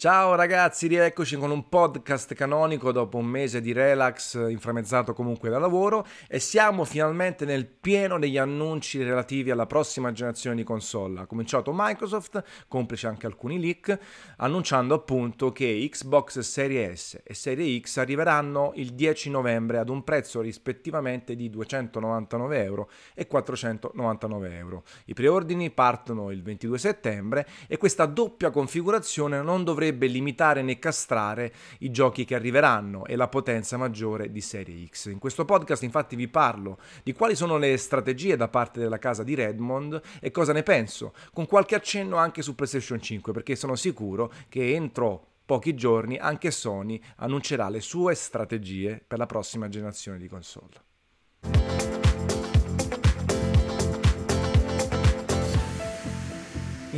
Ciao ragazzi, rieccoci con un podcast canonico dopo un mese di relax inframezzato comunque da lavoro e siamo finalmente nel pieno degli annunci relativi alla prossima generazione di console. Ha cominciato Microsoft, complice anche alcuni leak, annunciando appunto che Xbox Series S e Serie X arriveranno il 10 novembre ad un prezzo rispettivamente di 299 euro e 499 euro. I preordini partono il 22 settembre e questa doppia configurazione non dovrebbe dovrebbe limitare né castrare i giochi che arriveranno e la potenza maggiore di Serie X. In questo podcast infatti vi parlo di quali sono le strategie da parte della casa di Redmond e cosa ne penso, con qualche accenno anche su PlayStation 5 perché sono sicuro che entro pochi giorni anche Sony annuncerà le sue strategie per la prossima generazione di console.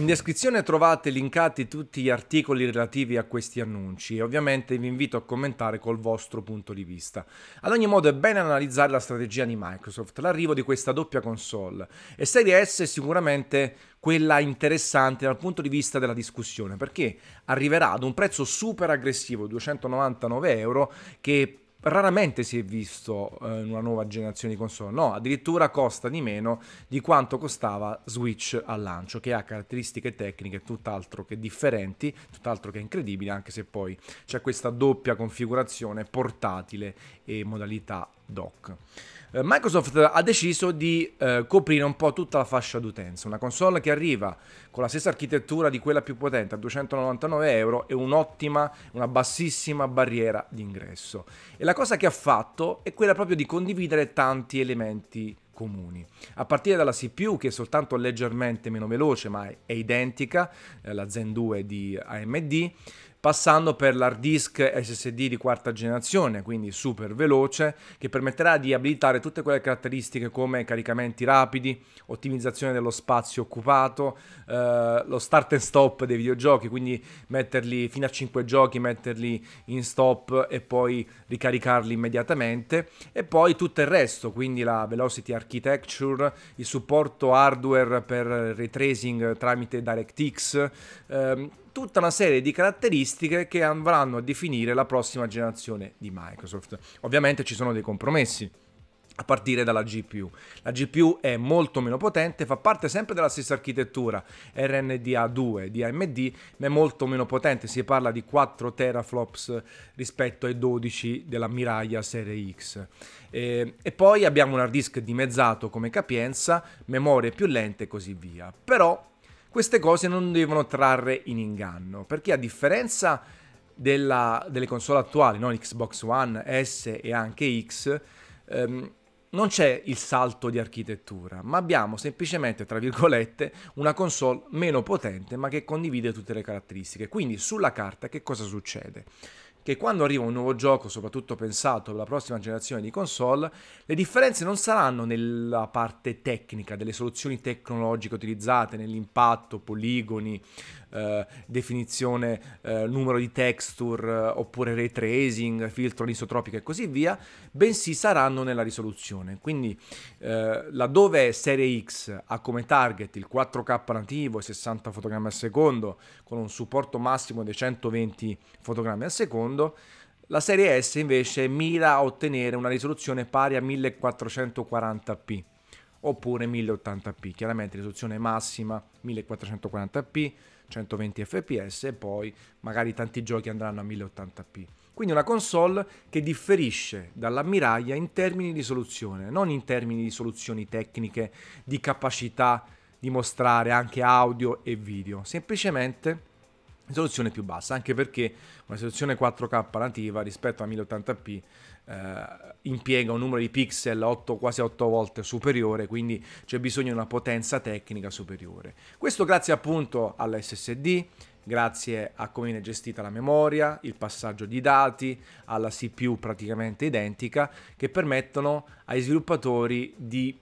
In descrizione trovate linkati tutti gli articoli relativi a questi annunci e ovviamente vi invito a commentare col vostro punto di vista. Ad ogni modo è bene analizzare la strategia di Microsoft, l'arrivo di questa doppia console e Serie S è sicuramente quella interessante dal punto di vista della discussione perché arriverà ad un prezzo super aggressivo, 299 euro, che raramente si è visto eh, in una nuova generazione di console, no, addirittura costa di meno di quanto costava Switch al lancio, che ha caratteristiche tecniche tutt'altro che differenti, tutt'altro che incredibili, anche se poi c'è questa doppia configurazione portatile e modalità dock. Eh, Microsoft ha deciso di eh, coprire un po' tutta la fascia d'utenza, una console che arriva con la stessa architettura di quella più potente a 299 euro e un'ottima, una bassissima barriera d'ingresso. E la cosa che ha fatto è quella proprio di condividere tanti elementi comuni. A partire dalla CPU che è soltanto leggermente meno veloce ma è identica, eh, la Zen 2 di AMD, passando per l'hard disk SSD di quarta generazione, quindi super veloce, che permetterà di abilitare tutte quelle caratteristiche come caricamenti rapidi, ottimizzazione dello spazio occupato, eh, lo start and stop dei videogiochi, quindi metterli fino a 5 giochi, metterli in stop e poi ricaricarli immediatamente, e poi tutto il resto, quindi la velocity architecture, il supporto hardware per ray tracing tramite DirectX, ehm, tutta una serie di caratteristiche che andranno a definire la prossima generazione di Microsoft. Ovviamente ci sono dei compromessi a partire dalla GPU. La GPU è molto meno potente, fa parte sempre della stessa architettura RNDA2 di AMD, ma è molto meno potente, si parla di 4 teraflops rispetto ai 12 della Miraglia Serie X. E, e poi abbiamo un hard disk dimezzato come capienza, memorie più lente e così via. Però queste cose non devono trarre in inganno, perché a differenza della, delle console attuali, no? Xbox One, S e anche X, ehm, non c'è il salto di architettura, ma abbiamo semplicemente, tra virgolette, una console meno potente ma che condivide tutte le caratteristiche. Quindi sulla carta che cosa succede? Che quando arriva un nuovo gioco, soprattutto pensato per la prossima generazione di console, le differenze non saranno nella parte tecnica, delle soluzioni tecnologiche utilizzate, nell'impatto, poligoni, eh, definizione, eh, numero di texture, eh, oppure ray tracing, filtro anisotropico e così via, bensì saranno nella risoluzione. Quindi eh, laddove Serie X ha come target il 4K nativo e 60 fotogrammi al secondo, con un supporto massimo di 120 fotogrammi al secondo, la serie S invece mira a ottenere una risoluzione pari a 1440p oppure 1080p, chiaramente risoluzione massima 1440p, 120 fps e poi magari tanti giochi andranno a 1080p. Quindi una console che differisce dall'ammiraglia in termini di soluzione, non in termini di soluzioni tecniche, di capacità di mostrare anche audio e video, semplicemente risoluzione più bassa, anche perché una risoluzione 4K nativa rispetto a 1080p eh, impiega un numero di pixel 8, quasi 8 volte superiore, quindi c'è bisogno di una potenza tecnica superiore. Questo grazie appunto all'SSD, grazie a come viene gestita la memoria, il passaggio di dati, alla CPU praticamente identica, che permettono ai sviluppatori di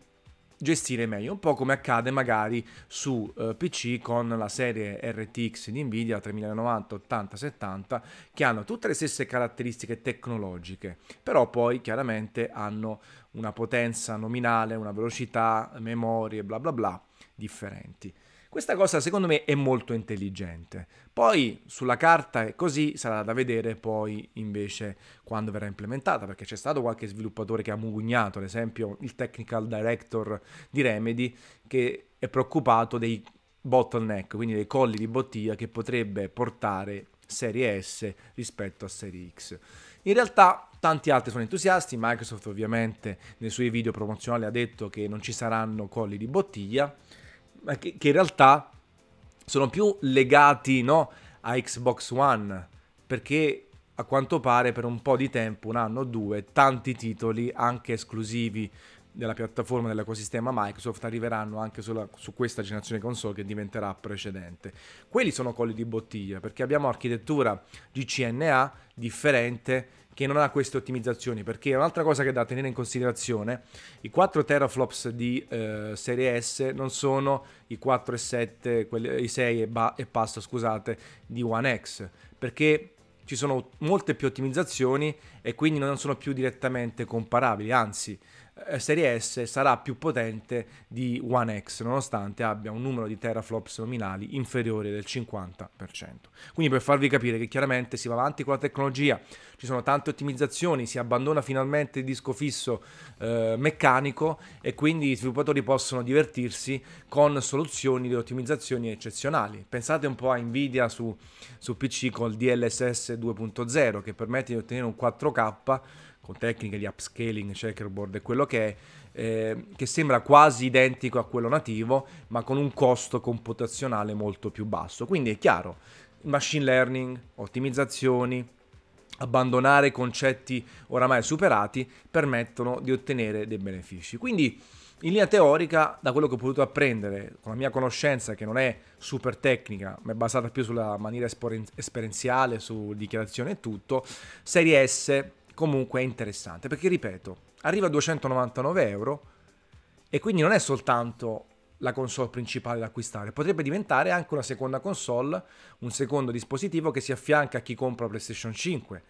gestire meglio, un po' come accade magari su eh, PC con la serie RTX di Nvidia 3090, 80, 70 che hanno tutte le stesse caratteristiche tecnologiche, però poi chiaramente hanno una potenza nominale, una velocità, memorie, bla bla bla differenti. Questa cosa secondo me è molto intelligente. Poi sulla carta è così, sarà da vedere poi invece quando verrà implementata, perché c'è stato qualche sviluppatore che ha mugugnato, ad esempio il technical director di Remedy, che è preoccupato dei bottleneck, quindi dei colli di bottiglia che potrebbe portare serie S rispetto a serie X. In realtà tanti altri sono entusiasti, Microsoft ovviamente nei suoi video promozionali ha detto che non ci saranno colli di bottiglia, che, che in realtà sono più legati no, a Xbox One, perché a quanto pare per un po' di tempo, un anno o due, tanti titoli anche esclusivi della piattaforma dell'ecosistema Microsoft arriveranno anche sulla, su questa generazione console che diventerà precedente. Quelli sono colli di bottiglia perché abbiamo architettura GCNA differente che non ha queste ottimizzazioni perché un'altra cosa che è da tenere in considerazione i 4 teraflops di eh, serie S non sono i 4 e 7 quelli, i 6 e, ba- e passa scusate di One X perché ci sono molte più ottimizzazioni e quindi non sono più direttamente comparabili anzi serie S sarà più potente di One X nonostante abbia un numero di teraflops nominali inferiore del 50%. Quindi per farvi capire che chiaramente si va avanti con la tecnologia, ci sono tante ottimizzazioni, si abbandona finalmente il disco fisso eh, meccanico e quindi gli sviluppatori possono divertirsi con soluzioni di ottimizzazioni eccezionali. Pensate un po' a Nvidia su, su PC con il DLSS 2.0 che permette di ottenere un 4K con tecniche di upscaling, checkerboard e quello che è, eh, che sembra quasi identico a quello nativo, ma con un costo computazionale molto più basso. Quindi è chiaro, machine learning, ottimizzazioni, abbandonare concetti oramai superati permettono di ottenere dei benefici. Quindi in linea teorica, da quello che ho potuto apprendere con la mia conoscenza, che non è super tecnica, ma è basata più sulla maniera esperienziale, su dichiarazione e tutto, Serie S comunque è interessante perché ripeto, arriva a 299 euro e quindi non è soltanto la console principale da acquistare, potrebbe diventare anche una seconda console, un secondo dispositivo che si affianca a chi compra PlayStation 5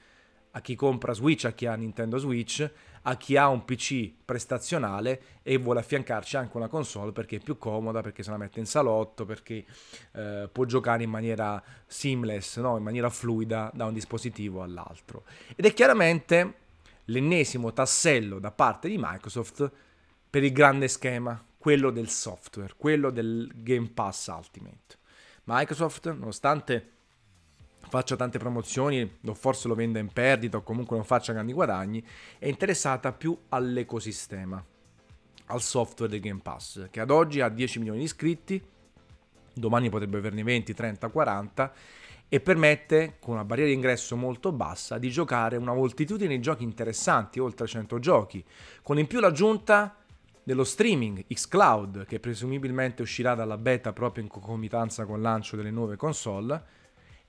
a chi compra Switch, a chi ha Nintendo Switch, a chi ha un PC prestazionale e vuole affiancarci anche una console perché è più comoda, perché se la mette in salotto, perché eh, può giocare in maniera seamless, no? in maniera fluida da un dispositivo all'altro. Ed è chiaramente l'ennesimo tassello da parte di Microsoft per il grande schema, quello del software, quello del Game Pass Ultimate. Microsoft, nonostante faccia tante promozioni o forse lo venda in perdita o comunque non faccia grandi guadagni, è interessata più all'ecosistema, al software del Game Pass, che ad oggi ha 10 milioni di iscritti, domani potrebbe averne 20, 30, 40 e permette, con una barriera di ingresso molto bassa, di giocare una moltitudine di giochi interessanti, oltre 100 giochi, con in più l'aggiunta dello streaming xCloud, che presumibilmente uscirà dalla beta proprio in concomitanza con il lancio delle nuove console,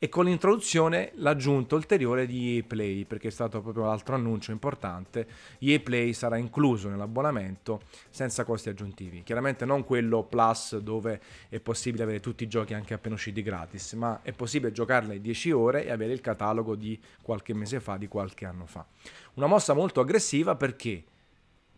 e con l'introduzione l'aggiunta ulteriore di EA Play, perché è stato proprio l'altro annuncio importante, EA Play sarà incluso nell'abbonamento senza costi aggiuntivi. Chiaramente non quello Plus dove è possibile avere tutti i giochi anche appena usciti gratis, ma è possibile giocarli 10 ore e avere il catalogo di qualche mese fa, di qualche anno fa. Una mossa molto aggressiva perché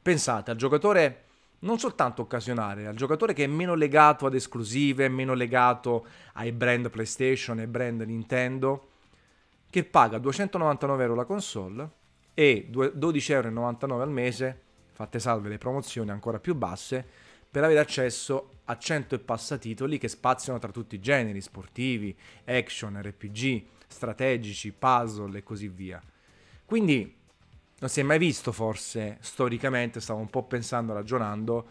pensate al giocatore non soltanto occasionale, al giocatore che è meno legato ad esclusive, meno legato ai brand PlayStation e brand Nintendo, che paga 299 euro la console e 12,99 euro al mese, fatte salve le promozioni ancora più basse, per avere accesso a 100 e passa titoli che spaziano tra tutti i generi, sportivi, action, RPG, strategici, puzzle e così via. Quindi non si è mai visto forse storicamente, stavo un po' pensando, ragionando,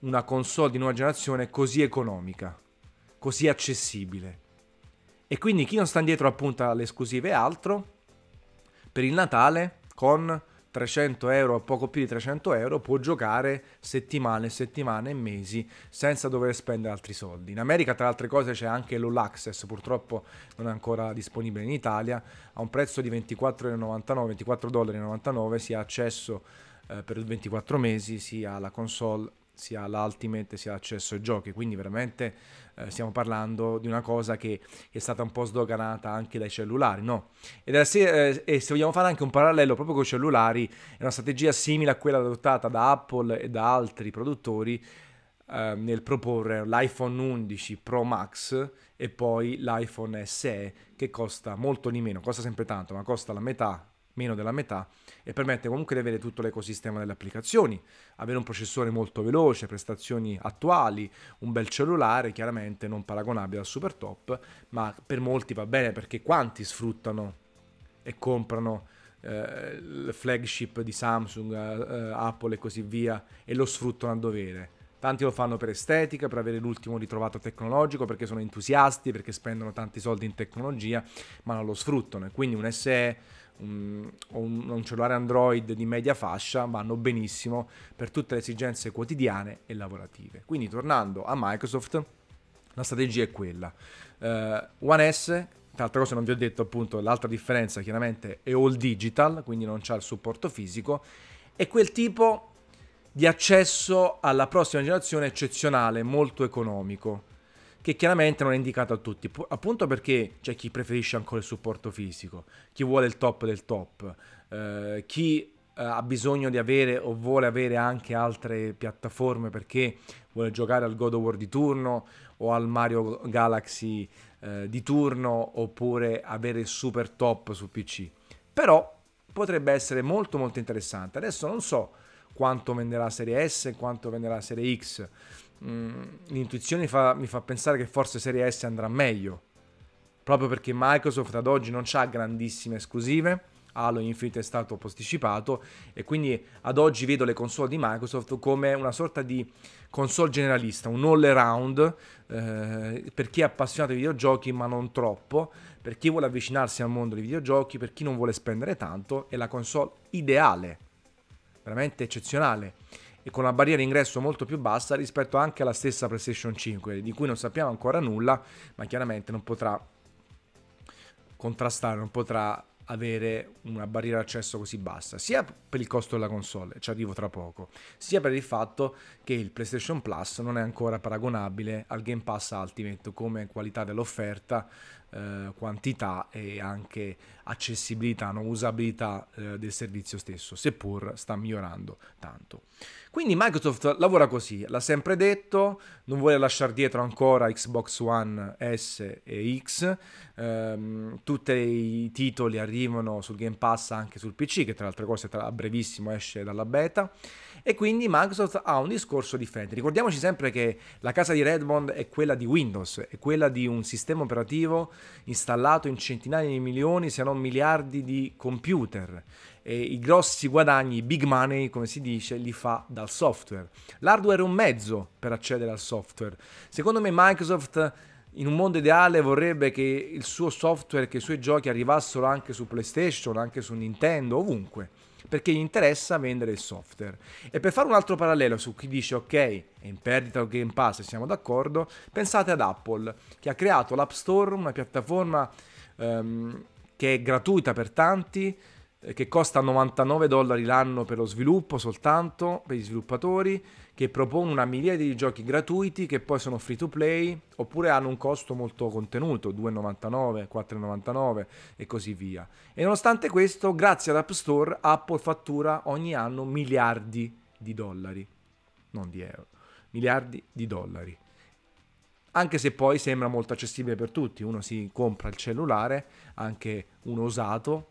una console di nuova generazione così economica, così accessibile. E quindi chi non sta dietro appunto alle esclusive e altro, per il Natale con 300 euro o poco più di 300 euro può giocare settimane, settimane e mesi senza dover spendere altri soldi. In America tra altre cose c'è anche l'All Access, purtroppo non è ancora disponibile in Italia, a un prezzo di 24,99, 24,99 si ha accesso eh, per 24 mesi sia alla console sia l'Ultimate sia l'accesso ai giochi, quindi veramente eh, stiamo parlando di una cosa che è stata un po' sdoganata anche dai cellulari, no? Ed è, eh, e se vogliamo fare anche un parallelo proprio con i cellulari, è una strategia simile a quella adottata da Apple e da altri produttori eh, nel proporre l'iPhone 11 Pro Max e poi l'iPhone SE che costa molto di meno, costa sempre tanto, ma costa la metà, meno della metà e permette comunque di avere tutto l'ecosistema delle applicazioni, avere un processore molto veloce, prestazioni attuali, un bel cellulare, chiaramente non paragonabile al super top, ma per molti va bene perché quanti sfruttano e comprano eh, il flagship di Samsung, eh, Apple e così via e lo sfruttano a dovere. Tanti lo fanno per estetica, per avere l'ultimo ritrovato tecnologico, perché sono entusiasti, perché spendono tanti soldi in tecnologia, ma non lo sfruttano. E quindi un SE un, un, cellulare Android di media fascia vanno benissimo per tutte le esigenze quotidiane e lavorative. Quindi tornando a Microsoft, la strategia è quella. Uh, One S, tra altre cose non vi ho detto appunto, l'altra differenza chiaramente è all digital, quindi non c'è il supporto fisico, è quel tipo di accesso alla prossima generazione eccezionale, molto economico che chiaramente non è indicato a tutti, appunto perché c'è chi preferisce ancora il supporto fisico, chi vuole il top del top, eh, chi eh, ha bisogno di avere o vuole avere anche altre piattaforme perché vuole giocare al God of War di turno o al Mario Galaxy eh, di turno oppure avere il super top su PC. Però potrebbe essere molto molto interessante. Adesso non so quanto venderà serie S quanto venderà serie X Mm, l'intuizione fa, mi fa pensare che forse Serie S andrà meglio, proprio perché Microsoft ad oggi non ha grandissime esclusive. Halo Infinite è stato posticipato e quindi ad oggi vedo le console di Microsoft come una sorta di console generalista, un all around eh, per chi è appassionato di videogiochi ma non troppo, per chi vuole avvicinarsi al mondo dei videogiochi, per chi non vuole spendere tanto, è la console ideale, veramente eccezionale e con una barriera ingresso molto più bassa rispetto anche alla stessa PlayStation 5, di cui non sappiamo ancora nulla, ma chiaramente non potrà contrastare, non potrà avere una barriera d'accesso così bassa, sia per il costo della console, ci arrivo tra poco, sia per il fatto che il PlayStation Plus non è ancora paragonabile al Game Pass Ultimate come qualità dell'offerta, eh, quantità e anche accessibilità, no? usabilità eh, del servizio stesso, seppur sta migliorando tanto. Quindi Microsoft lavora così, l'ha sempre detto, non vuole lasciare dietro ancora Xbox One S e X, ehm, tutti i titoli arrivano sul Game Pass anche sul PC, che tra le altre cose tra brevissimo esce dalla beta, e quindi Microsoft ha un discorso differente. Ricordiamoci sempre che la casa di Redmond è quella di Windows, è quella di un sistema operativo installato in centinaia di milioni, se non miliardi di computer. E I grossi guadagni, i big money, come si dice, li fa dal software. L'hardware è un mezzo per accedere al software. Secondo me Microsoft in un mondo ideale vorrebbe che il suo software, che i suoi giochi arrivassero anche su PlayStation, anche su Nintendo, ovunque perché gli interessa vendere il software. E per fare un altro parallelo su chi dice ok, è in perdita il Game Pass siamo d'accordo, pensate ad Apple che ha creato l'App Store, una piattaforma um, che è gratuita per tanti, che costa 99 dollari l'anno per lo sviluppo soltanto per gli sviluppatori che propone una miriade di giochi gratuiti che poi sono free to play oppure hanno un costo molto contenuto, 2,99, 4,99 e così via. E nonostante questo, grazie ad App Store, Apple fattura ogni anno miliardi di dollari, non di euro, miliardi di dollari. Anche se poi sembra molto accessibile per tutti, uno si compra il cellulare, anche uno usato,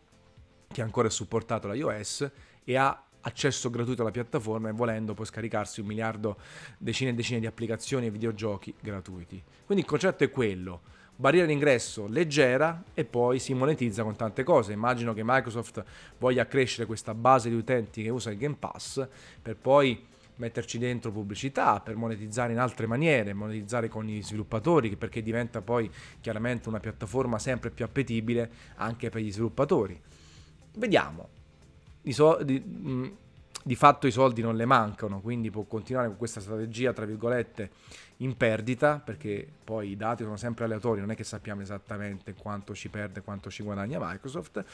che ancora è supportato da iOS, e ha accesso gratuito alla piattaforma e volendo puoi scaricarsi un miliardo, decine e decine di applicazioni e videogiochi gratuiti. Quindi il concetto è quello, barriera d'ingresso leggera e poi si monetizza con tante cose. Immagino che Microsoft voglia crescere questa base di utenti che usa il Game Pass per poi metterci dentro pubblicità, per monetizzare in altre maniere, monetizzare con gli sviluppatori, perché diventa poi chiaramente una piattaforma sempre più appetibile anche per gli sviluppatori. Vediamo, di, so- di, mh, mm, di, fatto i soldi non le mancano, quindi può continuare con questa strategia, tra virgolette, in perdita, perché poi i dati sono sempre aleatori, non è che sappiamo esattamente quanto ci perde, quanto ci guadagna Microsoft,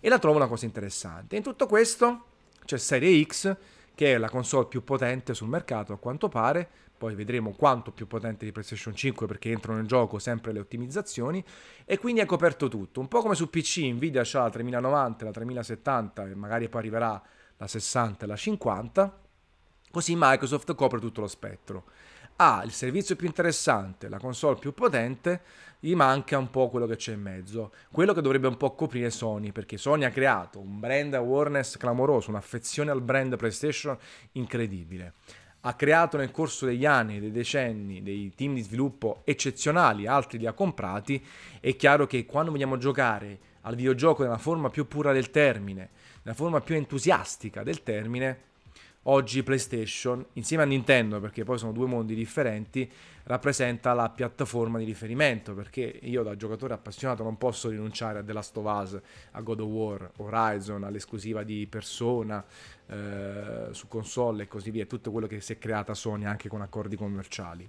e la trovo una cosa interessante. In tutto questo c'è Serie X, che è la console più potente sul mercato a quanto pare, poi vedremo quanto più potente di PlayStation 5 perché entrano in gioco sempre le ottimizzazioni. E quindi è coperto tutto, un po' come su PC Nvidia c'ha la 3090, la 3070 e magari poi arriverà la 60 e la 50, così Microsoft copre tutto lo spettro. Ha il servizio più interessante, la console più potente, gli manca un po' quello che c'è in mezzo, quello che dovrebbe un po' coprire Sony, perché Sony ha creato un brand awareness clamoroso, un'affezione al brand PlayStation incredibile. Ha creato nel corso degli anni, dei decenni, dei team di sviluppo eccezionali, altri li ha comprati. È chiaro che quando vogliamo giocare al videogioco nella forma più pura del termine, nella forma più entusiastica del termine, oggi PlayStation, insieme a Nintendo, perché poi sono due mondi differenti, rappresenta la piattaforma di riferimento, perché io da giocatore appassionato non posso rinunciare a The Last of Us, a God of War, Horizon, all'esclusiva di Persona, eh, su console e così via, tutto quello che si è creata Sony anche con accordi commerciali.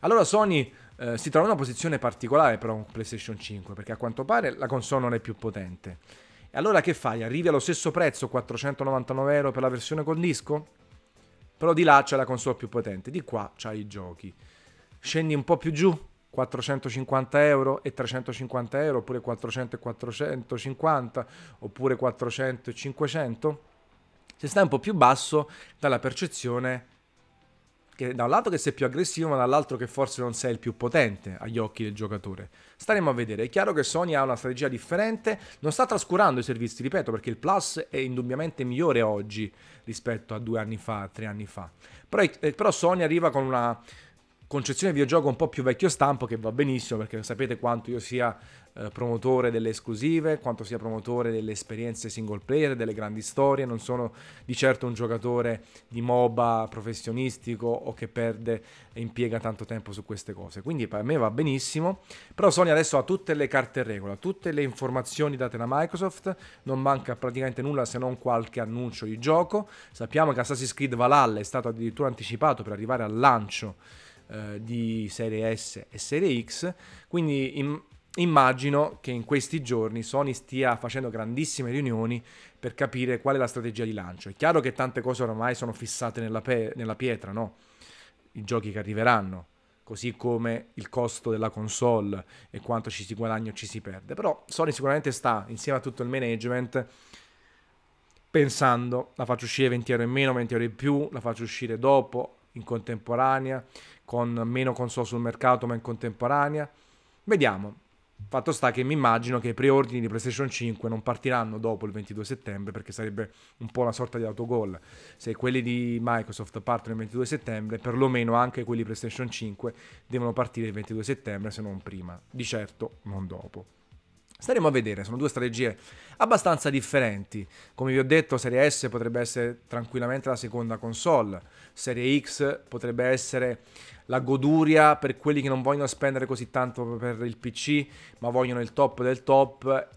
Allora Sony eh, si trova in una posizione particolare però con PlayStation 5, perché a quanto pare la console non è più potente e allora che fai? Arrivi allo stesso prezzo, 499 euro per la versione con disco? Però di là c'è la console più potente, di qua c'hai i giochi. Scendi un po' più giù, 450 euro e 350 euro, oppure 400 e 450, oppure 400 e 500. Se stai un po' più basso, dalla percezione che da un lato che sei più aggressivo, ma dall'altro che forse non sei il più potente agli occhi del giocatore. Staremo a vedere. È chiaro che Sony ha una strategia differente, non sta trascurando i servizi, ripeto, perché il Plus è indubbiamente migliore oggi rispetto a due anni fa, tre anni fa. Però, eh, però Sony arriva con una concezione di videogioco un po' più vecchio stampo che va benissimo perché sapete quanto io sia eh, promotore delle esclusive, quanto sia promotore delle esperienze single player, delle grandi storie, non sono di certo un giocatore di MOBA professionistico o che perde e impiega tanto tempo su queste cose. Quindi per me va benissimo, però Sony adesso ha tutte le carte in regola, tutte le informazioni date da Microsoft, non manca praticamente nulla se non qualche annuncio di gioco. Sappiamo che Assassin's Creed Valhalla è stato addirittura anticipato per arrivare al lancio eh, di serie S e serie X, quindi in, immagino che in questi giorni Sony stia facendo grandissime riunioni per capire qual è la strategia di lancio. È chiaro che tante cose oramai sono fissate nella, pe- nella pietra, no? I giochi che arriveranno, così come il costo della console e quanto ci si guadagna o ci si perde. Però Sony sicuramente sta, insieme a tutto il management, pensando, la faccio uscire 20 euro in meno, 20 euro in più, la faccio uscire dopo, in contemporanea, con meno console sul mercato ma in contemporanea. Vediamo. Fatto sta che mi immagino che i preordini di PlayStation 5 non partiranno dopo il 22 settembre perché sarebbe un po' una sorta di autogol. Se quelli di Microsoft partono il 22 settembre, perlomeno anche quelli PlayStation 5 devono partire il 22 settembre se non prima. Di certo non dopo. Staremo a vedere, sono due strategie abbastanza differenti. Come vi ho detto, Serie S potrebbe essere tranquillamente la seconda console, Serie X potrebbe essere la goduria per quelli che non vogliono spendere così tanto per il PC, ma vogliono il top del top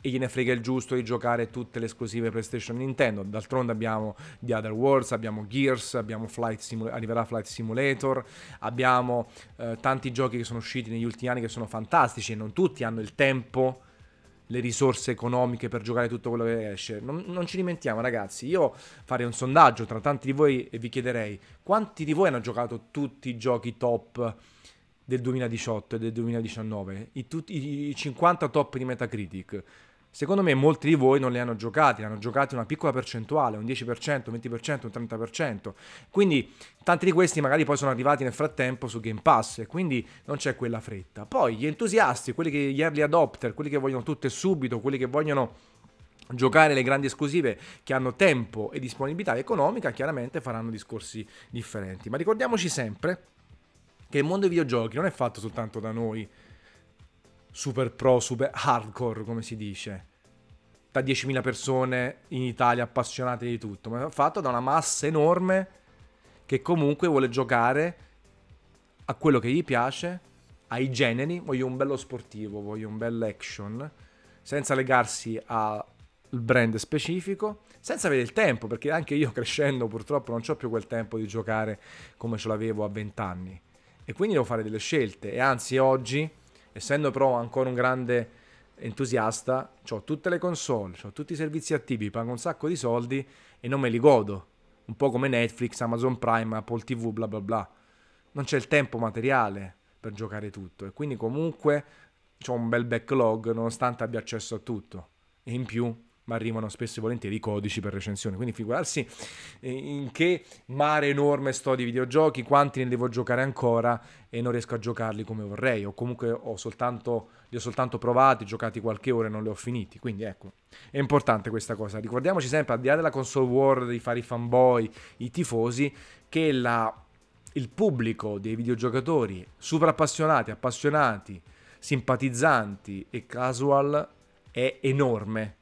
e gliene frega il giusto di giocare tutte le esclusive PlayStation Nintendo. D'altronde abbiamo The Other Worlds, abbiamo Gears, abbiamo Flight Simulator, arriverà Flight Simulator, abbiamo eh, tanti giochi che sono usciti negli ultimi anni che sono fantastici e non tutti hanno il tempo le risorse economiche per giocare tutto quello che esce. Non, non, ci dimentichiamo, ragazzi. Io farei un sondaggio tra tanti di voi e vi chiederei quanti di voi hanno giocato tutti i giochi top del 2018 e del 2019, i, tutti, i 50 top di Metacritic. Secondo me molti di voi non li hanno giocati, li hanno giocati una piccola percentuale, un 10%, un 20%, un 30%. Quindi tanti di questi magari poi sono arrivati nel frattempo su Game Pass e quindi non c'è quella fretta. Poi gli entusiasti, quelli che gli early adopter, quelli che vogliono tutto e subito, quelli che vogliono giocare le grandi esclusive che hanno tempo e disponibilità economica, chiaramente faranno discorsi differenti. Ma ricordiamoci sempre che il mondo dei videogiochi non è fatto soltanto da noi super pro, super hardcore, come si dice, da 10.000 persone in Italia appassionate di tutto, ma è fatto da una massa enorme che comunque vuole giocare a quello che gli piace, ai generi, voglio un bello sportivo, voglio un bel action, senza legarsi al brand specifico, senza avere il tempo, perché anche io crescendo purtroppo non ho più quel tempo di giocare come ce l'avevo a 20 anni. E quindi devo fare delle scelte. E anzi oggi essendo però ancora un grande entusiasta, ho tutte le console, ho tutti i servizi attivi, pago un sacco di soldi e non me li godo. Un po' come Netflix, Amazon Prime, Apple TV, bla bla bla. Non c'è il tempo materiale per giocare tutto e quindi comunque ho un bel backlog nonostante abbia accesso a tutto. E in più ma arrivano spesso e volentieri i codici per recensione. Quindi figurarsi eh, in che mare enorme sto di videogiochi, quanti ne devo giocare ancora e non riesco a giocarli come vorrei, o comunque ho soltanto, li ho soltanto provati, giocati qualche ora e non li ho finiti. Quindi ecco, è importante questa cosa. Ricordiamoci sempre, al di là della console war, di fare i fanboy, i tifosi, che la, il pubblico dei videogiocatori super appassionati, appassionati, simpatizzanti e casual è enorme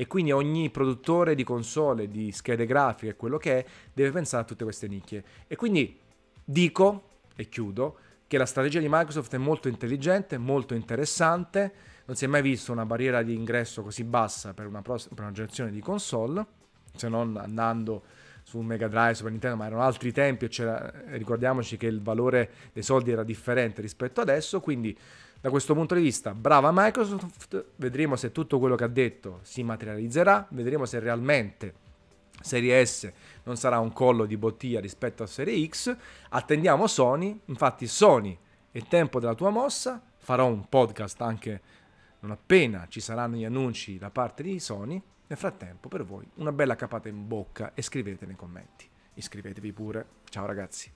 e quindi ogni produttore di console, di schede grafiche, quello che è, deve pensare a tutte queste nicchie. E quindi dico, e chiudo, che la strategia di Microsoft è molto intelligente, molto interessante, non si è mai visto una barriera di ingresso così bassa per una, pros- per una generazione di console, se non andando su Mega Drive, Super Nintendo, ma erano altri tempi e ricordiamoci che il valore dei soldi era differente rispetto adesso, quindi da questo punto di vista, brava Microsoft, vedremo se tutto quello che ha detto si materializzerà, vedremo se realmente Serie S non sarà un collo di bottiglia rispetto a Serie X. Attendiamo Sony, infatti Sony è tempo della tua mossa, farò un podcast anche non appena ci saranno gli annunci da parte di Sony. Nel frattempo per voi una bella capata in bocca e scrivete nei commenti. Iscrivetevi pure. Ciao ragazzi.